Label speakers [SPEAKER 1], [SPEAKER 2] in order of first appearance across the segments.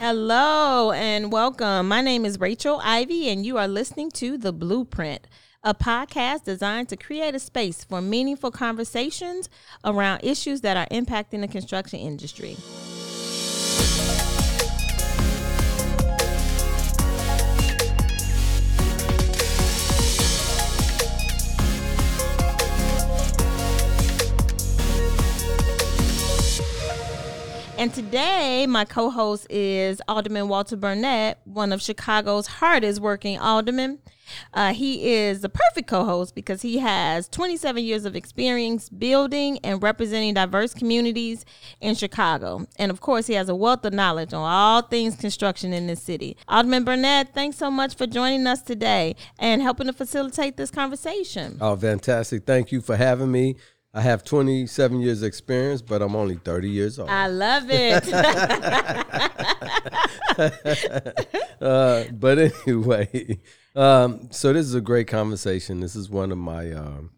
[SPEAKER 1] Hello and welcome. My name is Rachel Ivy, and you are listening to The Blueprint, a podcast designed to create a space for meaningful conversations around issues that are impacting the construction industry. And today, my co host is Alderman Walter Burnett, one of Chicago's hardest working aldermen. Uh, he is the perfect co host because he has 27 years of experience building and representing diverse communities in Chicago. And of course, he has a wealth of knowledge on all things construction in this city. Alderman Burnett, thanks so much for joining us today and helping to facilitate this conversation.
[SPEAKER 2] Oh, fantastic. Thank you for having me. I have 27 years experience, but I'm only 30 years old.
[SPEAKER 1] I love it.
[SPEAKER 2] uh, but anyway, um, so this is a great conversation. This is one of my, um,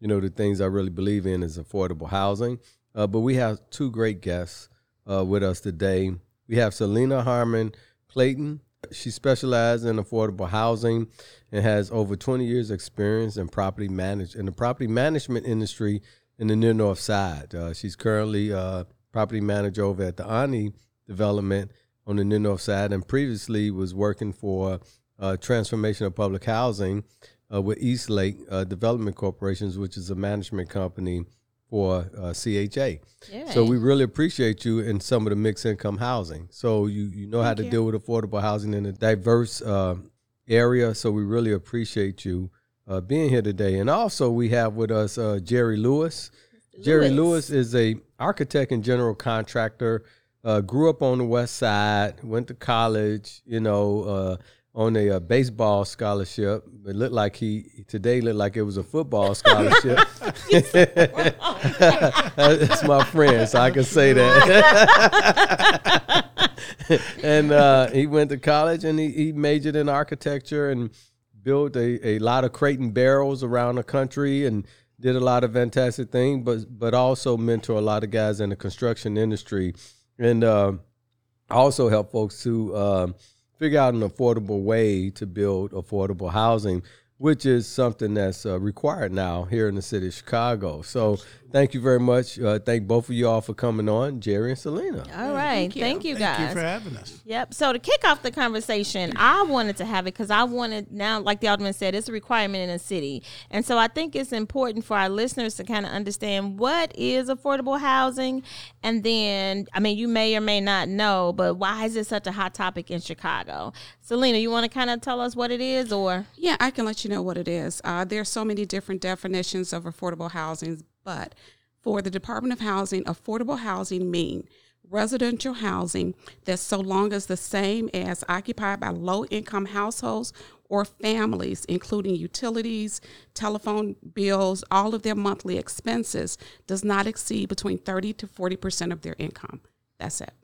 [SPEAKER 2] you know, the things I really believe in is affordable housing. Uh, but we have two great guests uh, with us today. We have Selena Harmon Clayton. She specializes in affordable housing and has over 20 years experience in property manage in the property management industry in the near north side. Uh, she's currently uh, property manager over at the Ani development on the near north side, and previously was working for uh, Transformation of Public Housing uh, with East Lake uh, Development Corporations, which is a management company for uh, CHA. Yeah. So we really appreciate you in some of the mixed income housing. So you you know Thank how to you. deal with affordable housing in a diverse area. So we really appreciate you uh, being here today. And also we have with us uh, Jerry Lewis. Lewis. Jerry Lewis is a architect and general contractor. Uh, grew up on the west side, went to college, you know, uh, on a, a, uh, baseball scholarship. It looked like he today looked like it was a football scholarship. That's my friend, so I can say that. and uh, he went to college and he, he majored in architecture and built a, a lot of Crate and Barrels around the country and did a lot of fantastic things, but but also mentor a lot of guys in the construction industry, and uh, also help folks to uh, figure out an affordable way to build affordable housing which is something that's uh, required now here in the city of Chicago. So thank you very much. Uh, thank both of you all for coming on, Jerry and Selena.
[SPEAKER 1] All right. Thank you, thank you guys.
[SPEAKER 3] Thank you for having us.
[SPEAKER 1] Yep. So to kick off the conversation, I wanted to have it because I wanted now, like the Alderman said, it's a requirement in a city. And so I think it's important for our listeners to kind of understand what is affordable housing. And then, I mean, you may or may not know, but why is it such a hot topic in Chicago? Selena, you want to kind of tell us what it is or?
[SPEAKER 4] Yeah, I can let you know what it is. Uh, there are so many different definitions of affordable housing, but for the Department of Housing, affordable housing mean residential housing that's so long as the same as occupied by low income households or families, including utilities, telephone bills, all of their monthly expenses, does not exceed between 30 to 40% of their income. That's it.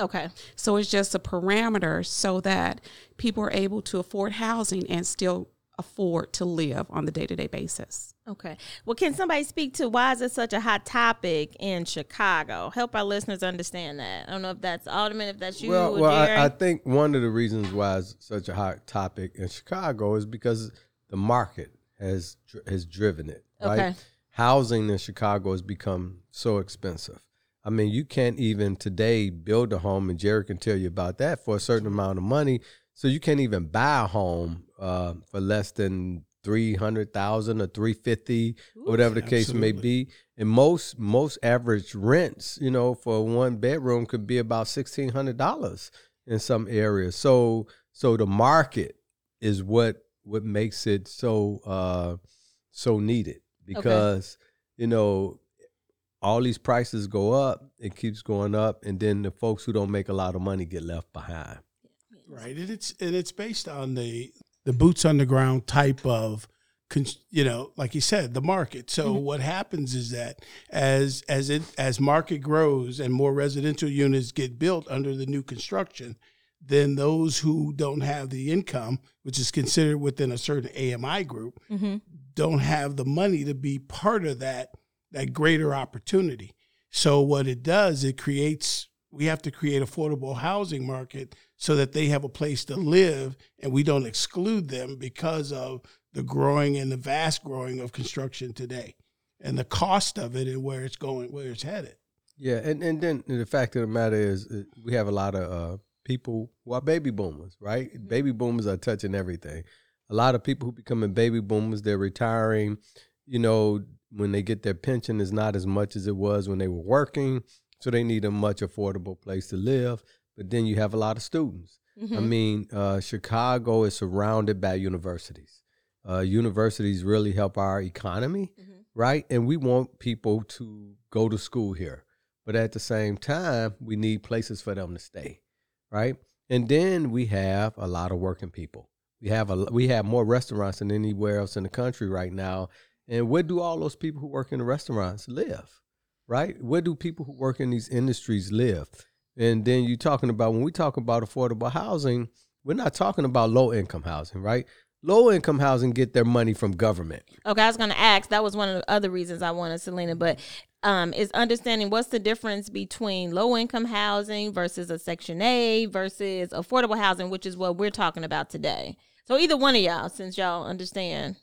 [SPEAKER 1] Okay.
[SPEAKER 4] So it's just a parameter so that people are able to afford housing and still afford to live on the day to day basis.
[SPEAKER 1] Okay. Well, can somebody speak to why is it such a hot topic in Chicago? Help our listeners understand that. I don't know if that's Alderman, if that's you.
[SPEAKER 2] Well, well I, I, think one of the reasons why it's such a hot topic in Chicago is because the market has has driven it. Right? Okay. Housing in Chicago has become so expensive. I mean, you can't even today build a home, and Jerry can tell you about that for a certain amount of money. So you can't even buy a home uh, for less than three hundred thousand or three fifty, whatever the case may be. And most most average rents, you know, for one bedroom could be about sixteen hundred dollars in some areas. So so the market is what what makes it so uh, so needed because okay. you know all these prices go up, it keeps going up, and then the folks who don't make a lot of money get left behind.
[SPEAKER 3] Right, and it's and it's based on the the boots on the ground type of you know like you said the market so mm-hmm. what happens is that as as it as market grows and more residential units get built under the new construction then those who don't have the income which is considered within a certain AMI group mm-hmm. don't have the money to be part of that that greater opportunity. So what it does, it creates we have to create affordable housing market so that they have a place to live and we don't exclude them because of the growing and the vast growing of construction today and the cost of it and where it's going where it's headed
[SPEAKER 2] Yeah, and, and then the fact of the matter is, uh, we have a lot of uh, people who are baby boomers, right? Baby boomers are touching everything. A lot of people who becoming baby boomers, they're retiring. You know, when they get their pension, is not as much as it was when they were working, so they need a much affordable place to live. But then you have a lot of students. I mean, uh, Chicago is surrounded by universities. Uh, universities really help our economy, right? And we want people to go to school here but at the same time we need places for them to stay right and then we have a lot of working people we have a we have more restaurants than anywhere else in the country right now and where do all those people who work in the restaurants live right where do people who work in these industries live and then you're talking about when we talk about affordable housing we're not talking about low income housing right low income housing get their money from government
[SPEAKER 1] Okay, I was going to ask. That was one of the other reasons I wanted Selena, but um, is understanding what's the difference between low income housing versus a Section 8 versus affordable housing, which is what we're talking about today. So either one of y'all, since y'all understand.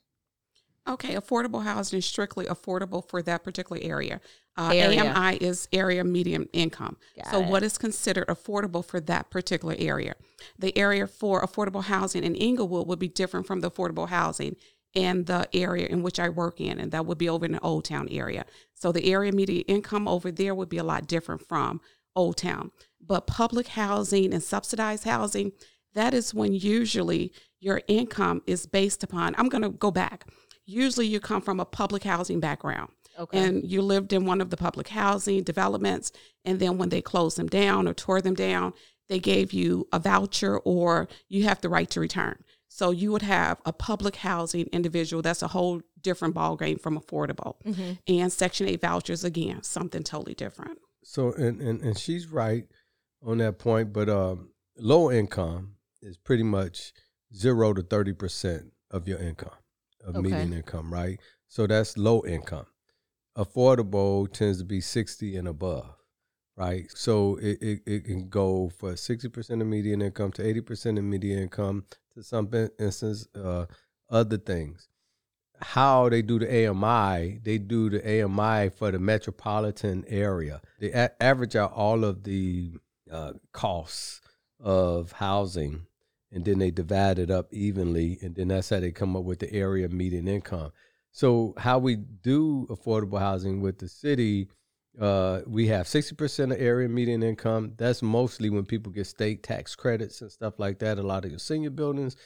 [SPEAKER 4] Okay, affordable housing is strictly affordable for that particular area. Uh,
[SPEAKER 1] Area.
[SPEAKER 4] AMI is area median income.
[SPEAKER 1] Got
[SPEAKER 4] so,
[SPEAKER 1] it.
[SPEAKER 4] what is considered affordable for that particular area? The area for affordable housing in Englewood would be different from the affordable housing in the area in which I work in, and that would be over in the Old Town area. So, the area median income over there would be a lot different from Old Town. But public housing and subsidized housing, that is when usually your income is based upon, I'm going to go back. Usually you come from a public housing background
[SPEAKER 1] Okay.
[SPEAKER 4] and you lived in one of the public housing developments. And then when they closed them down or tore them down, they gave you a voucher or you have the right to return. So you would have a public housing individual. That's a whole different ballgame from affordable. And Section 8 vouchers, again, something totally different.
[SPEAKER 2] So and, and and she's right on that point, but um, low income is pretty much zero to thirty percent of your income, of
[SPEAKER 1] Okay.
[SPEAKER 2] median income, right? So that's low income. Affordable tends to be sixty and above, right? So it, it, it can go for sixty percent of median income to eighty percent of median income to some instance uh, other things how they do the AMI, they do the AMI for the metropolitan area. They a- average out all of the uh, costs of housing, and then they divide it up evenly, and then that's how they come up with the area median income. So how we do affordable housing with the city, uh, we have sixty percent of area median income. That's mostly when people get state tax credits and stuff like that. A lot of your senior buildings.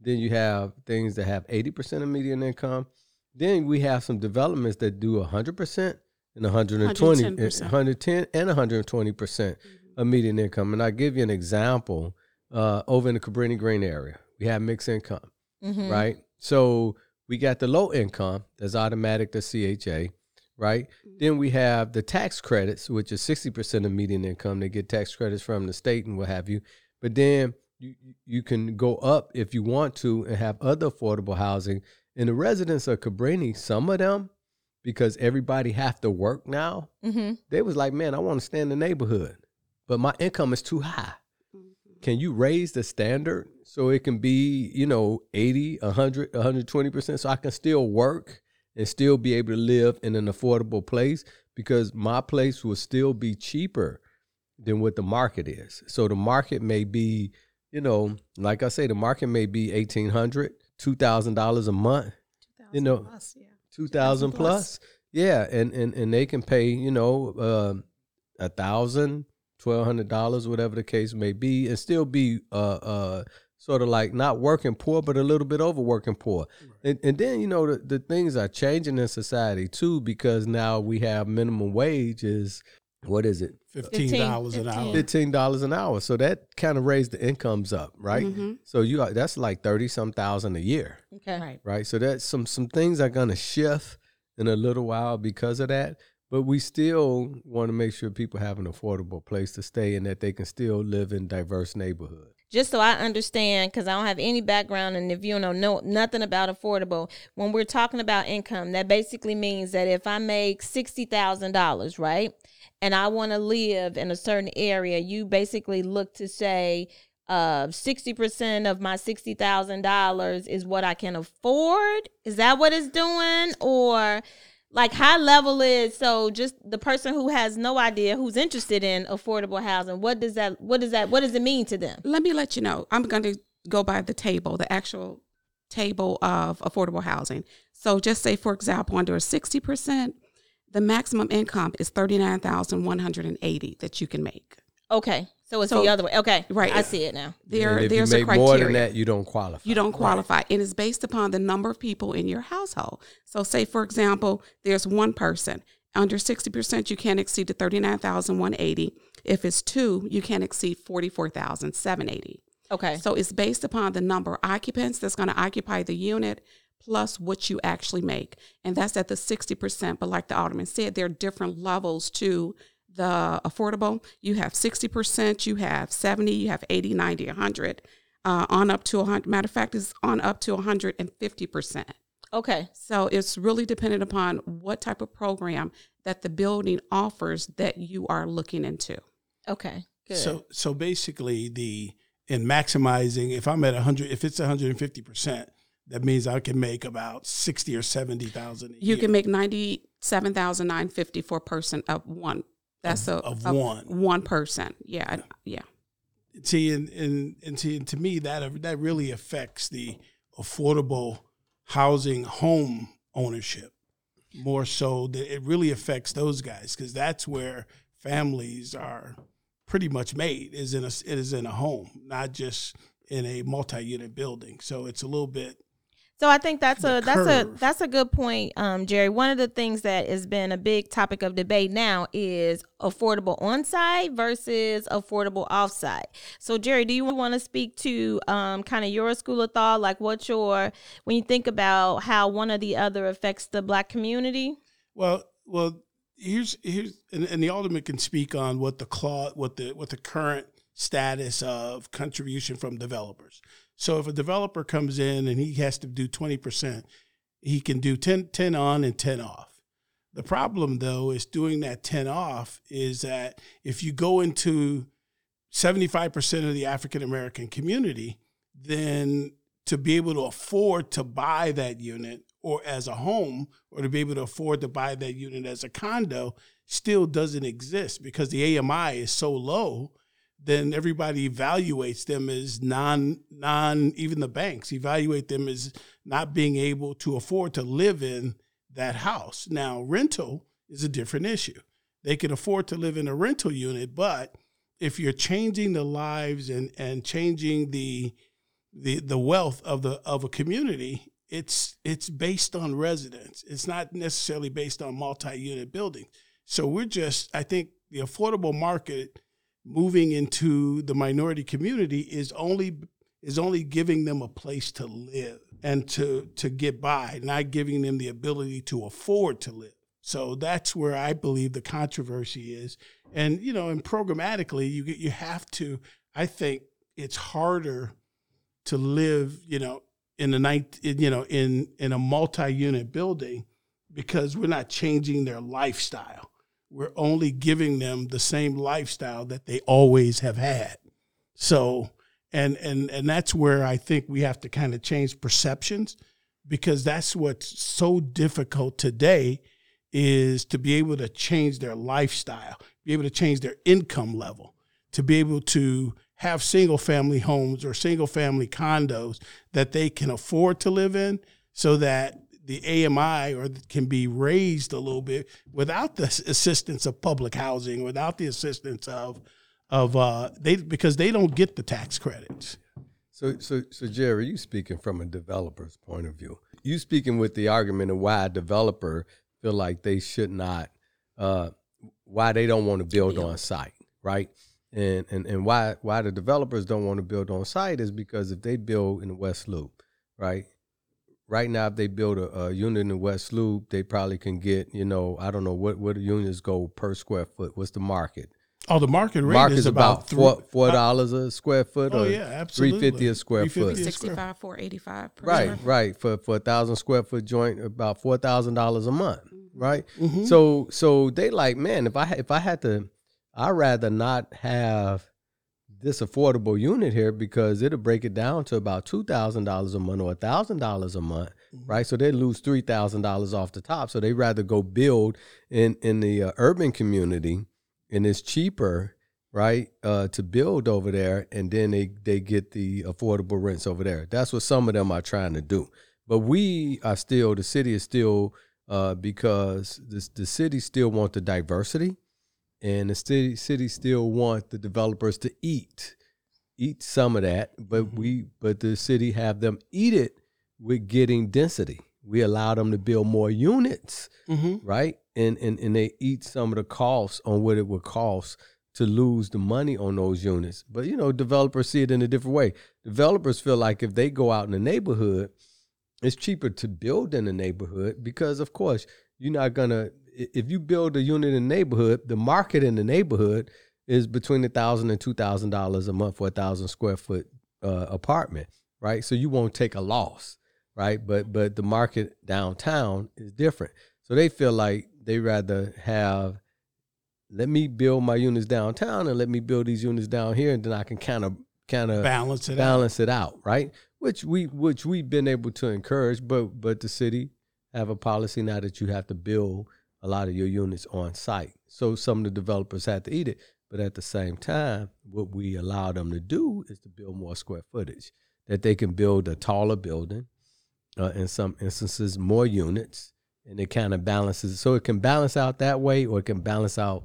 [SPEAKER 2] Then you have things that have 80% of median income. Then we have some developments that do 100% and 120,
[SPEAKER 4] 110%.
[SPEAKER 2] 110 and 120% of median income. And I give you an example uh, over in the Cabrini Green area. We have mixed income,
[SPEAKER 1] Mhm.
[SPEAKER 2] right? So we got the low income that's automatic to CHA, right? Then we have the tax credits, which is 60% of median income. They get tax credits from the state and what have you. But then you, you can go up if you want to and have other affordable housing. And the residents of Cabrini, some of them, because everybody have to work now,
[SPEAKER 1] Mhm.
[SPEAKER 2] they was like, man, I want to stay in the neighborhood, but my income is too high. Can you raise the standard so it can be, you know, 80, 100, 120% so I can still work and still be able to live in an affordable place because my place will still be cheaper than what the market is. So the market may be, you know, like I say, the market may be $1,800, $2,000 a month, You know,
[SPEAKER 4] Plus, yeah.
[SPEAKER 2] two thousand plus. Yeah, and, and and they can pay you know uh, a thousand, twelve hundred dollars, whatever the case may be, and still be uh uh sort of like not working poor, but a little bit over working poor. And and then you know the, the things are changing in society too because now we have minimum wage is what is it
[SPEAKER 3] Fifteen dollars an hour.
[SPEAKER 2] fifteen dollars an hour. So that kind of raised the incomes up, right?
[SPEAKER 4] Mhm.
[SPEAKER 2] So you are, that's like thirty some thousand a year
[SPEAKER 1] Okay.
[SPEAKER 4] Right.
[SPEAKER 2] right? So that some some things are gonna shift in a little while because of that. But we still want to make sure people have an affordable place to stay and that they can still live in diverse neighborhoods.
[SPEAKER 1] just so I understand, because I don't have any background, and if you don't know nothing about affordable, when we're talking about income, that basically means that if I make sixty thousand dollars, right, and I want to live in a certain area, you basically look to say uh 60% of my $60,000 is what I can afford. Is that what it's doing or like high level is so just the person who has no idea who's interested in affordable housing what does that what does that what does it mean to them
[SPEAKER 4] Let me let you know. I'm going to go by the table, the actual table of affordable housing. So just say, for example, under 60%, the maximum income is 39180 that you can make.
[SPEAKER 1] okay so it's
[SPEAKER 4] So-
[SPEAKER 1] the other way okay
[SPEAKER 4] Right.
[SPEAKER 1] i see it now
[SPEAKER 4] There,
[SPEAKER 2] if
[SPEAKER 4] there's
[SPEAKER 2] you
[SPEAKER 4] a
[SPEAKER 2] make more
[SPEAKER 4] criteria.
[SPEAKER 2] than that, you don't qualify.
[SPEAKER 4] you don't qualify. And it's based upon the number of people in your household. So, say for example, there's one person under 60%, you can't exceed the 39,180. If it's two, you can't exceed 44,780.
[SPEAKER 1] okay
[SPEAKER 4] So, it's based upon the number of occupants that's going to occupy the unit plus what you actually make. And that's at the 60%. But, like the Alderman said, there are different levels to the affordable. You have 60%, you have 70, you have 80, 90, 100 uh, on up to 100. Matter of fact, it's on up to 150%.
[SPEAKER 1] okay
[SPEAKER 4] So it's really dependent upon what type of program that the building offers that you are looking into.
[SPEAKER 1] okay good
[SPEAKER 3] So so basically the in maximizing if I'm at 100 if it's 150%, that means I can make about 60 or 70,000
[SPEAKER 4] You
[SPEAKER 3] year.
[SPEAKER 4] can make 97,950 for a person of one. That's a
[SPEAKER 3] of one.
[SPEAKER 4] one person. Yeah, yeah.
[SPEAKER 3] see and, and and see and to me that uh, that really affects the affordable housing home ownership more so that it really affects those guys because that's where families are pretty much made is in a it is in a home not just in a multi-unit building so it's a little bit
[SPEAKER 1] So I think that's a that's a that's a good point, um, Jerry. One of the things that has been a big topic of debate now is affordable on site versus affordable off site. So Jerry, do you want to speak to um, kind of your school of thought, like what's your when you think about how one or the other affects the black community?
[SPEAKER 3] Well, well, here's here's and, and the alderman can speak on what the clause, what the what the current status of contribution from developers. So if a developer comes in and he has to do twenty percent, he can do 10, 10 on and ten off. The problem though is doing that ten off is that if you go into seventy five percent of the African American community, then to be able to afford to buy that unit or as a home or to be able to afford to buy that unit as a condo still doesn't exist because the AMI is so low then everybody evaluates them as non non even the banks evaluate them as not being able to afford to live in that house. Now rental is a different issue. They can afford to live in a rental unit, but if you're changing the lives and and changing the the the wealth of the of a community, it's it's based on residents. It's not necessarily based on multi-unit buildings. So we're just I think the affordable market moving into the minority community is only is only giving them a place to live and to to get by, not giving them the ability to afford to live. So that's where I believe the controversy is. And you know, and programmatically, you get you have to. I think it's harder to live, you know, in the night, you know, in in a multi-unit building because we're not changing their lifestyle. We're only giving them the same lifestyle that they always have had. So, and and and that's where I think we have to kind of change perceptions because that's what's so difficult today is to be able to change their lifestyle, be able to change their income level, to be able to have single family homes or single family condos that they can afford to live in so that the AMI or can be raised a little bit without the assistance of public housing, without the assistance of of uh they because they don't get the tax credits.
[SPEAKER 2] So, so, so, Jerry, you speaking from a developer's point of view. You speaking with the argument of why a developer feel like they should not, uh, why they don't want to build on site, right? And and and why why the developers don't want to build on site is because if they build in the West Loop, right? Right now, if they build a, a unit in the West Loop, they probably can get, you know, I don't know what what the units go per square foot. What's the market?
[SPEAKER 3] Oh, the market rate
[SPEAKER 2] Market's
[SPEAKER 3] is about,
[SPEAKER 2] about four
[SPEAKER 3] three-
[SPEAKER 2] four dollars a square foot
[SPEAKER 3] Oh,
[SPEAKER 2] or
[SPEAKER 3] yeah, absolutely.
[SPEAKER 2] three fifty a square
[SPEAKER 3] $3.50
[SPEAKER 2] foot.
[SPEAKER 3] a square-
[SPEAKER 4] 65, 485 per
[SPEAKER 2] Right,
[SPEAKER 4] square
[SPEAKER 2] right. For for a thousand square foot joint, about four thousand dollars a month.
[SPEAKER 3] Mm-hmm.
[SPEAKER 2] Right. So so they like, man, if I if I had to, I'd rather not have this affordable unit here because it'll break it down to about two thousand dollars a month or thousand dollars a month.
[SPEAKER 3] Mm-hmm.
[SPEAKER 2] Right. So they lose three thousand dollars off the top. So they rather go build in in the uh, urban community, and it's cheaper. Right, uh, to build over there, and then they they get the affordable rents over there. That's what some of them are trying to do. But we are still the city is still uh, because the the city still want the diversity, and the city city still want the developers to eat eat some of that. But we but the city have them eat it with getting density. We allow them to build more units,
[SPEAKER 3] Mhm.
[SPEAKER 2] right? And and and they eat some of the costs on what it would cost to lose the money on those units. But you know, developers see it in a different way. Developers feel like if they go out in the neighborhood, it's cheaper to build in the neighborhood because of course you're not gonna if you build a unit in the neighborhood, the market in the neighborhood is between a thousand and two thousand dollars a month for a thousand square foot uh, apartment, right? So you won't take a loss, right? But but the market downtown is different. So they feel like they rather have let me build my units downtown and let me build these units down here, and then I can kind of kind of
[SPEAKER 3] Balance it out.
[SPEAKER 2] balance it out, right? Which we which we've been able to encourage, but but the city have a policy now that you have to build a lot of your units on site. So some of the developers have to eat it, but at the same time, what we allow them to do is to build more square footage, that they can build a taller building, uh, in some instances more units, and it kind of balances. So it can balance out that way, or it can balance out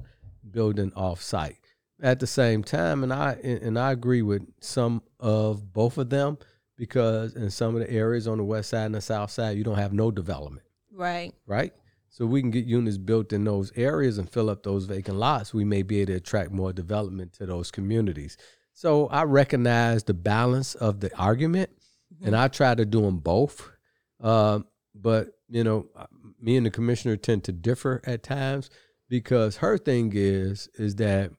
[SPEAKER 2] building off site at the same time and i and i agree with some of both of them because in some of the areas on the west side and the south side you don't have no development
[SPEAKER 1] Right.
[SPEAKER 2] right so we can get units built in those areas and fill up those vacant lots we may be able to attract more development to those communities. So i recognize the balance of the argument and i try to do them both. Um, but you know me and the commissioner tend to differ at times because her thing is is that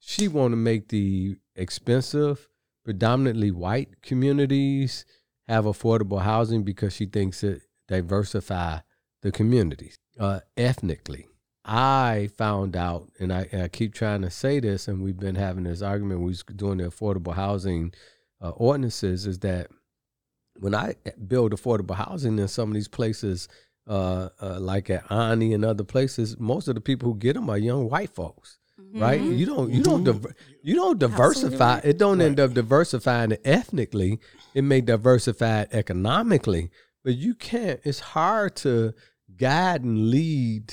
[SPEAKER 2] she want to make the expensive predominantly white communities have affordable housing because she thinks it diversify the communities uh, ethnically i found out and I, and I keep trying to say this and we've been having this argument we was doing the affordable housing uh, ordinances is that when i build affordable housing in some of these places uh, uh, like at Ani and other places, most of the people who get them are young white folks, right? You don't, you don't, diver- you don't diversify. It don't end up diversifying it ethnically. It may diversify it economically, but you can't. It's hard to guide and lead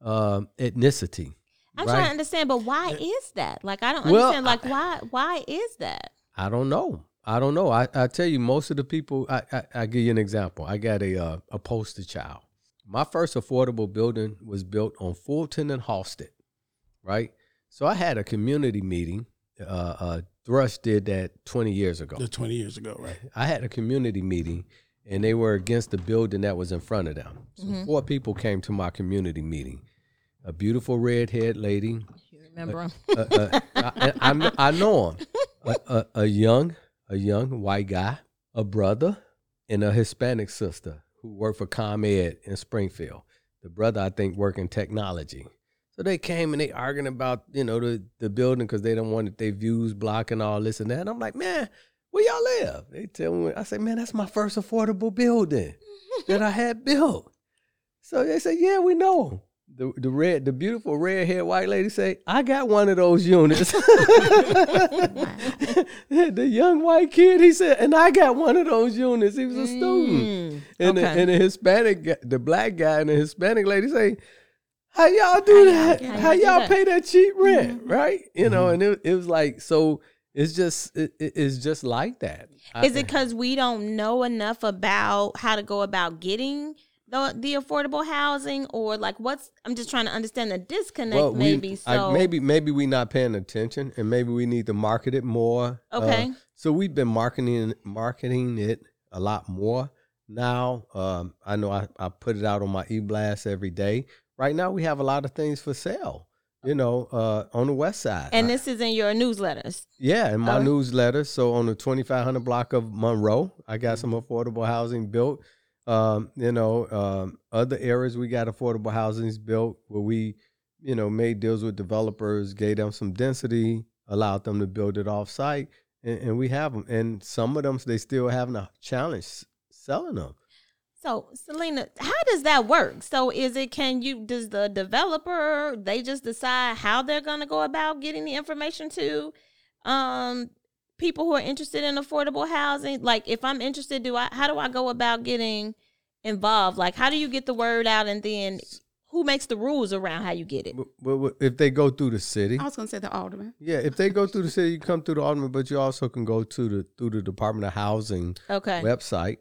[SPEAKER 2] um, ethnicity.
[SPEAKER 1] I'm
[SPEAKER 2] right?
[SPEAKER 1] trying to understand, but why is that? Like, I don't
[SPEAKER 2] Well,
[SPEAKER 1] understand. Like, why? Why is that?
[SPEAKER 2] I don't know. I don't know. I, I tell you, most of the people. I, I I give you an example. I got a uh, a poster child. My first affordable building was built on Fulton and Halsted, right? So I had a community meeting. Uh, uh, Thrush did that twenty years ago.
[SPEAKER 3] The 20 years ago, right?
[SPEAKER 2] I had a community meeting, and they were against the building that was in front of them. So mm-hmm. four people came to my community meeting. A beautiful red-haired lady,
[SPEAKER 1] You remember him?
[SPEAKER 2] I, I, kn- I know him. A, a, a young, a young white guy, a brother, and a Hispanic sister who worked for ComEd in Springfield. The brother, I think, worked in technology. So they came and they arguing about you know the the building because they don't want their views blocking all this and that. And I'm like, man, where y'all live? They tell me. I say, man, that's my first affordable building that I had built. So they say, yeah, we know. The, the red, the beautiful red haired white lady say, I got one of those units. the young white kid, he said, and I got one of those units. He was a student. Mm, and, the, and the Hispanic, the black guy and the Hispanic lady say, how y'all do that?
[SPEAKER 1] how
[SPEAKER 2] How
[SPEAKER 1] y'all
[SPEAKER 2] y'all
[SPEAKER 1] that?"
[SPEAKER 2] pay that cheap rent, mm-hmm. right? You know, mm-hmm. and it, it was like, so it's just, it, it- it's just like that.
[SPEAKER 1] Is I- it because we don't know enough about how to go about getting the the affordable housing, or like what's? I'm just trying to understand the disconnect.
[SPEAKER 2] Well, we-
[SPEAKER 1] maybe
[SPEAKER 2] I-
[SPEAKER 1] so.
[SPEAKER 2] maybe maybe we're not paying attention, and maybe we need to market it more. Uh,
[SPEAKER 1] Okay.
[SPEAKER 2] so we've been marketing marketing it a lot more now. Um, I know I, I put it out on my e blast every day. Right now, we have a lot of things for sale. You know, uh, on the west side.
[SPEAKER 1] And this is in your newsletters.
[SPEAKER 2] yeah, in my
[SPEAKER 1] Oh.
[SPEAKER 2] newsletter. So on the 2500 block of Monroe, I got some affordable housing built. Um, you know, um, other areas we got affordable housings built where we, you know, made deals with developers, gave them some density, allowed them to build it off site, and, and we have them. And some of them they still having a challenge selling them.
[SPEAKER 1] So, Selena, how does that work? So, is it can you does the developer they just decide how they're going to go about getting the information to um people who are interested in affordable housing? Like if I'm interested, do I how do I go about getting involved? Like how do you get the word out and then who makes the rules around how you get it?
[SPEAKER 2] But, but what- if they go through the city,
[SPEAKER 4] I was going to say the alderman.
[SPEAKER 2] yeah, if they go through the city, you come through the alderman, but you also can go to the through the Department of Housing
[SPEAKER 1] Okay.
[SPEAKER 2] website.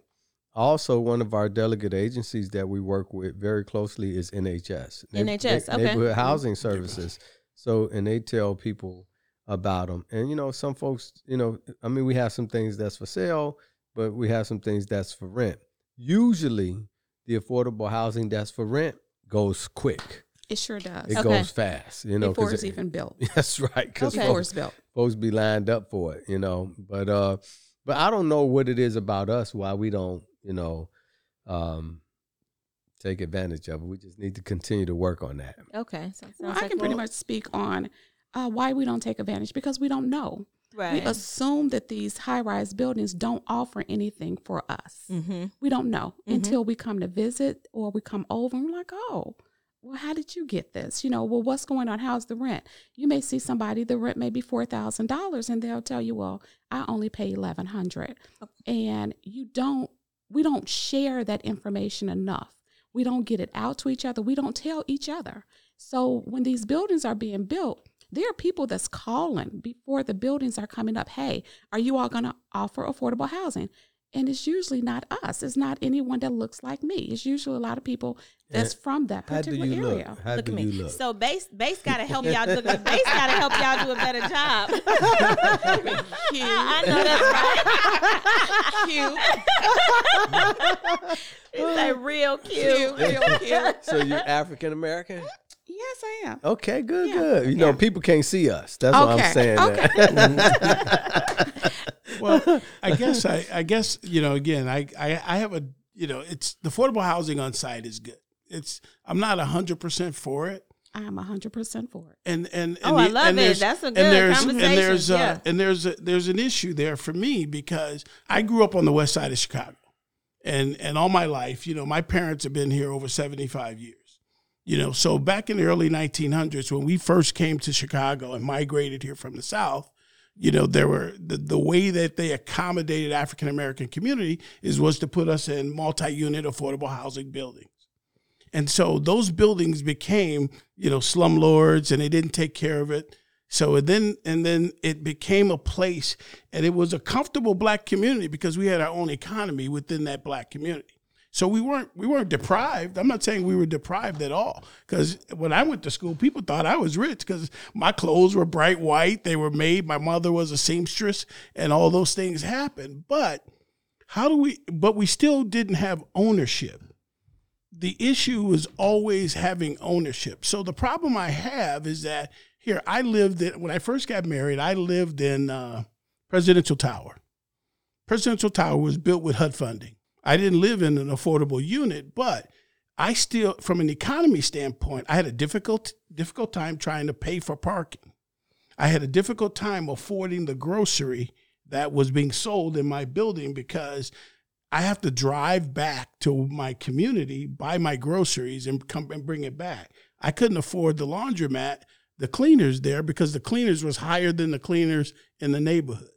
[SPEAKER 2] Also, one of our delegate agencies that we work with very closely is NHS.
[SPEAKER 1] NHS,
[SPEAKER 2] Neigh-
[SPEAKER 1] okay.
[SPEAKER 2] Neighborhood Housing Services. So, and they tell people about them. And you know, some folks, you know, I mean, we have some things that's for sale, but we have some things that's for rent. Usually, the affordable housing that's for rent goes quick.
[SPEAKER 4] It sure does.
[SPEAKER 2] It
[SPEAKER 1] Okay.
[SPEAKER 2] goes fast, you know.
[SPEAKER 4] Before it's
[SPEAKER 2] it-
[SPEAKER 4] even built.
[SPEAKER 2] That's right. Because
[SPEAKER 1] Okay.
[SPEAKER 4] Before it's built.
[SPEAKER 2] folks be lined up for it, you know. But uh but I don't know what it is about us why we don't, you know, um take advantage of it. We just need to continue to work on that.
[SPEAKER 1] Okay. So
[SPEAKER 4] Well,
[SPEAKER 1] sounds
[SPEAKER 4] I
[SPEAKER 1] like
[SPEAKER 4] can pretty much speak on uh, why we don't take advantage because we don't know.
[SPEAKER 1] right.
[SPEAKER 4] We assume that these high rise buildings don't offer anything for us.
[SPEAKER 1] mm-hmm.
[SPEAKER 4] We don't know
[SPEAKER 1] Mhm.
[SPEAKER 4] until we come to visit or we come over and we're like, oh, well, how did you get this? You know, well, what's going on? How's the rent? You may see somebody, the rent may be $4,000 and they'll tell you, well, I only pay 1100 And you don't, we don't share that information enough. We don't get it out to each other. We don't tell each other. So when these buildings are being built, there are people that's calling before the buildings are coming up. Hey, are you all going to offer affordable housing? And it's usually not us. It's not anyone that looks like me. It's usually a lot of people that's from that
[SPEAKER 2] How do
[SPEAKER 4] particular
[SPEAKER 2] you
[SPEAKER 4] area.
[SPEAKER 2] look? How
[SPEAKER 1] Look
[SPEAKER 2] do
[SPEAKER 1] at me.
[SPEAKER 2] you look?
[SPEAKER 1] So base base got to help y'all. Do, base got to help y'all do a better job.
[SPEAKER 4] Cute.
[SPEAKER 1] I know that's right.
[SPEAKER 4] Cute.
[SPEAKER 1] It's like real cute.
[SPEAKER 4] Cute. Real cute.
[SPEAKER 2] so you're African American?
[SPEAKER 4] Yes, I am.
[SPEAKER 2] Okay, good,
[SPEAKER 4] Yeah,
[SPEAKER 2] good. You know, people can't see us. That's what I'm saying.
[SPEAKER 4] okay.
[SPEAKER 3] Well, I guess I, I guess you know again I, I I have a you know it's the affordable housing on site is good. It's I'm not hundred percent for it,
[SPEAKER 4] I am 100% for it.
[SPEAKER 3] and and, and
[SPEAKER 1] Oh, I love
[SPEAKER 3] and
[SPEAKER 1] it.
[SPEAKER 3] there's-
[SPEAKER 1] That's a
[SPEAKER 3] and
[SPEAKER 1] good
[SPEAKER 3] there's,
[SPEAKER 1] conversation,
[SPEAKER 3] And there's uh,
[SPEAKER 1] yeah.
[SPEAKER 3] and there's a, there's an issue there for me because I grew up on the west side of Chicago, and and all my life, you know, my parents have been here over 75 years. You know, so back in the early 1900s, when we first came to Chicago and migrated here from the South, you know, there were the, the way that they accommodated African American community is was to put us in multi-unit affordable housing buildings. And so those buildings became, you know, slumlords and they didn't take care of it. So then and then it became a place and it was a comfortable black community because we had our own economy within that black community. So we weren't we weren't deprived. I'm not saying we were deprived at all because when I went to school, people thought I was rich because my clothes were bright white. They were made. My mother was a seamstress, and all those things happened. But how do we? But we still didn't have ownership. The issue was always having ownership. So the problem I have is that here I lived in when I first got married. I lived in uh, Presidential Tower. Presidential Tower was built with HUD funding. I didn't live in an affordable unit, but I still, from an economy standpoint, I had a difficult difficult time trying to pay for parking. I had a difficult time affording the grocery that was being sold in my building because I have to drive back to my community, buy my groceries, and come and bring it back. I couldn't afford the laundromat, the cleaners there because the cleaners was higher than the cleaners in the neighborhood.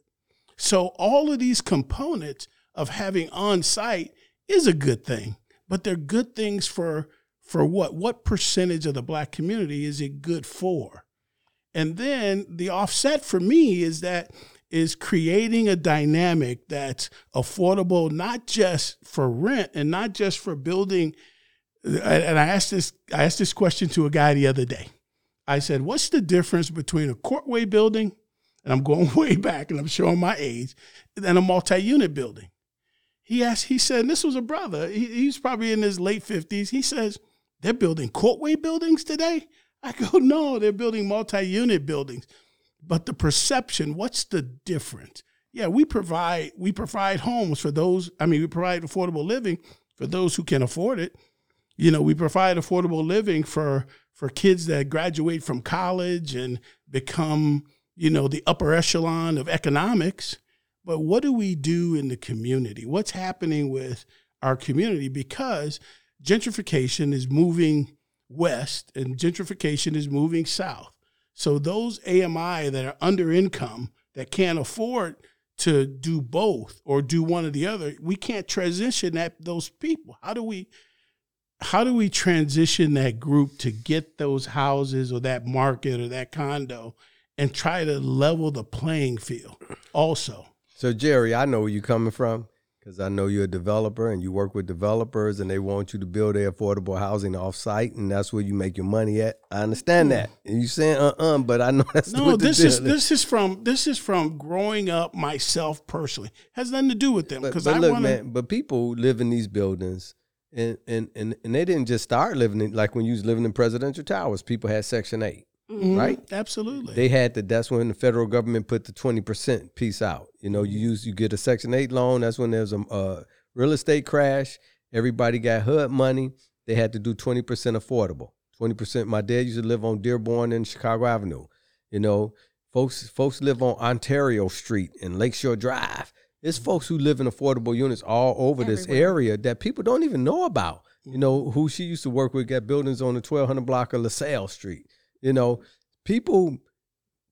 [SPEAKER 3] So all of these components of having on site is a good thing, but they're good things for for what? What percentage of the black community is it good for? And then the offset for me is that is creating a dynamic that's affordable not just for rent and not just for building and I asked this I asked this question to a guy the other day. I said, "What's the difference between a courtyard building and I'm going way back and I'm showing my age and a multi-unit building?" He asked he said, this was a brother. He, he's probably in his late 50s. He says, "They're building courtyard buildings today?" I go, no, they're building multi-unit buildings. But the perception, what's the difference? Yeah, we provide we provide homes for those. I mean, we provide affordable living for those who can afford it. You know, we provide affordable living for for kids that graduate from college and become, you know, the upper echelon of economics. But what do we do in the community? What's happening with our community? Because gentrification is moving west and gentrification is moving south. So those AMI that are under income that can't afford to do both or do one or the other, we can't transition that those people. How do we how do we transition that group to get those houses or that market or that condo and try to level the playing field also?
[SPEAKER 2] So Jerry, I know where you're coming from because I know you're a developer and you work with developers and they want you to build their affordable housing off site and that's where you make your money at. I understand that. And you saying uh uh but I know that's
[SPEAKER 3] no. This is this is from this is from growing up myself personally. Has nothing to do with them
[SPEAKER 2] because I
[SPEAKER 3] look,
[SPEAKER 2] wanna, man. But people live in these buildings. And, and and and they didn't just start living in like when you was living in Presidential Towers. People had Section 8 mm-hmm. right?
[SPEAKER 3] Absolutely.
[SPEAKER 2] They had to That's when the federal government put the twenty percent piece out. You know, you use you get a Section Eight loan. That's when there's a, a real estate crash. Everybody got HUD money. They had to do twenty percent affordable. Twenty percent. My dad used to live on Dearborn and Chicago Avenue. You know, folks folks live on Ontario Street and Lakeshore Drive. It's folks who live in affordable units all over Everywhere. this area that people don't even know about. You know, who she used to work with got buildings on the 1200 block of LaSalle Street. You know, people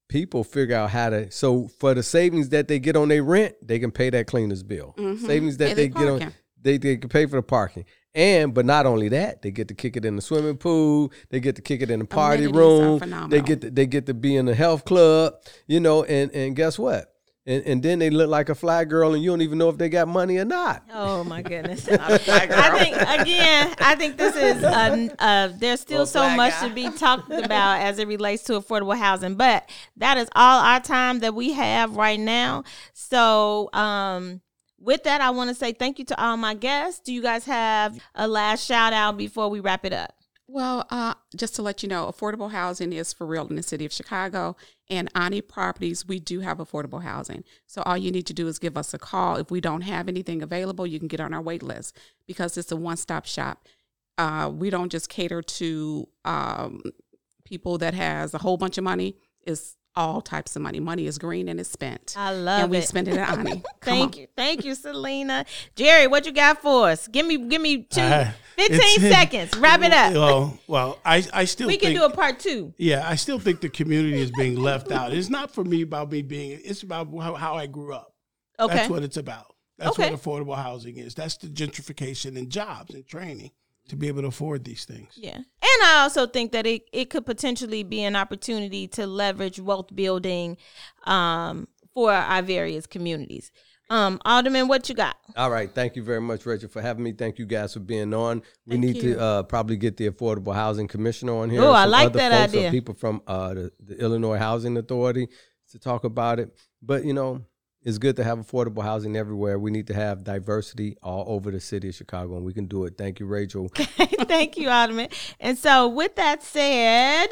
[SPEAKER 2] people figure out how to so for the savings that they get on their rent, they can pay that cleaner's bill. Mm-hmm. Savings that they get on they, they can pay for the parking. And but not only that, they get to kick it in the swimming pool. They get to kick it in the party room. They get to, they get to be in the health club. You know, and and guess what? And, and then they look like a fly girl, and you don't even know if they got money or not.
[SPEAKER 1] Oh my goodness! I think again, I think this is a, there's still so much guy. to be talked about as it relates to affordable housing, but that is all our time that we have right now. So, um, with that, I want to say thank you to all my guests. Do you guys have a last shout out before we wrap it up?
[SPEAKER 4] Well, uh, just to let you know, affordable housing is for real in the city of Chicago. And Ani Properties, we do have affordable housing. So all you need to do is give us a call. If we don't have anything available, you can get on our wait list because it's a one stop shop. Uh, we don't just cater to um, people that has a whole bunch of money. It's all types of money. Money is green and it's spent.
[SPEAKER 1] I love it.
[SPEAKER 4] and we
[SPEAKER 1] it.
[SPEAKER 4] spend it at Ani.
[SPEAKER 1] Thank you. Thank you, Selena. Jerry, what you got for us? Give me give me two, uh, 15 seconds. Wrap it up.
[SPEAKER 3] Well, well, I, I still
[SPEAKER 1] We
[SPEAKER 3] can
[SPEAKER 1] do a part two.
[SPEAKER 3] Yeah, I still think the community is being left out. It's not for me about me being it's about how, how I grew up. Okay. That's what it's about. That's okay. what affordable housing is. That's the gentrification and jobs and training to be able to afford these things.
[SPEAKER 1] Yeah. And I also think that it, it could potentially be an opportunity to leverage wealth building um, for our various communities. Um, Alderman, what you got?
[SPEAKER 2] All right. Thank you very much, Rachel, for having me. Thank you guys for being on. We Thank need you. to uh, probably get the Affordable Housing Commissioner on here.
[SPEAKER 1] Oh, I like that idea.
[SPEAKER 2] people from uh, the, the Illinois Housing Authority to talk about it. But, you know, it's good to have affordable housing everywhere. We need to have diversity all over the city of Chicago, and we can do it. Thank you, Rachel.
[SPEAKER 1] Okay, thank you, Alderman. And so, with that said,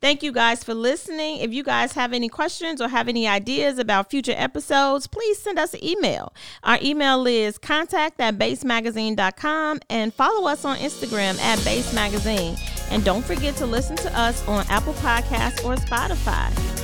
[SPEAKER 1] thank you guys for listening. If you guys have any questions or have any ideas about future episodes, please send us an email. Our email is contact at bacemagazine.com and follow us on Instagram at Base Magazine. And don't forget to listen to us on Apple Podcasts or Spotify.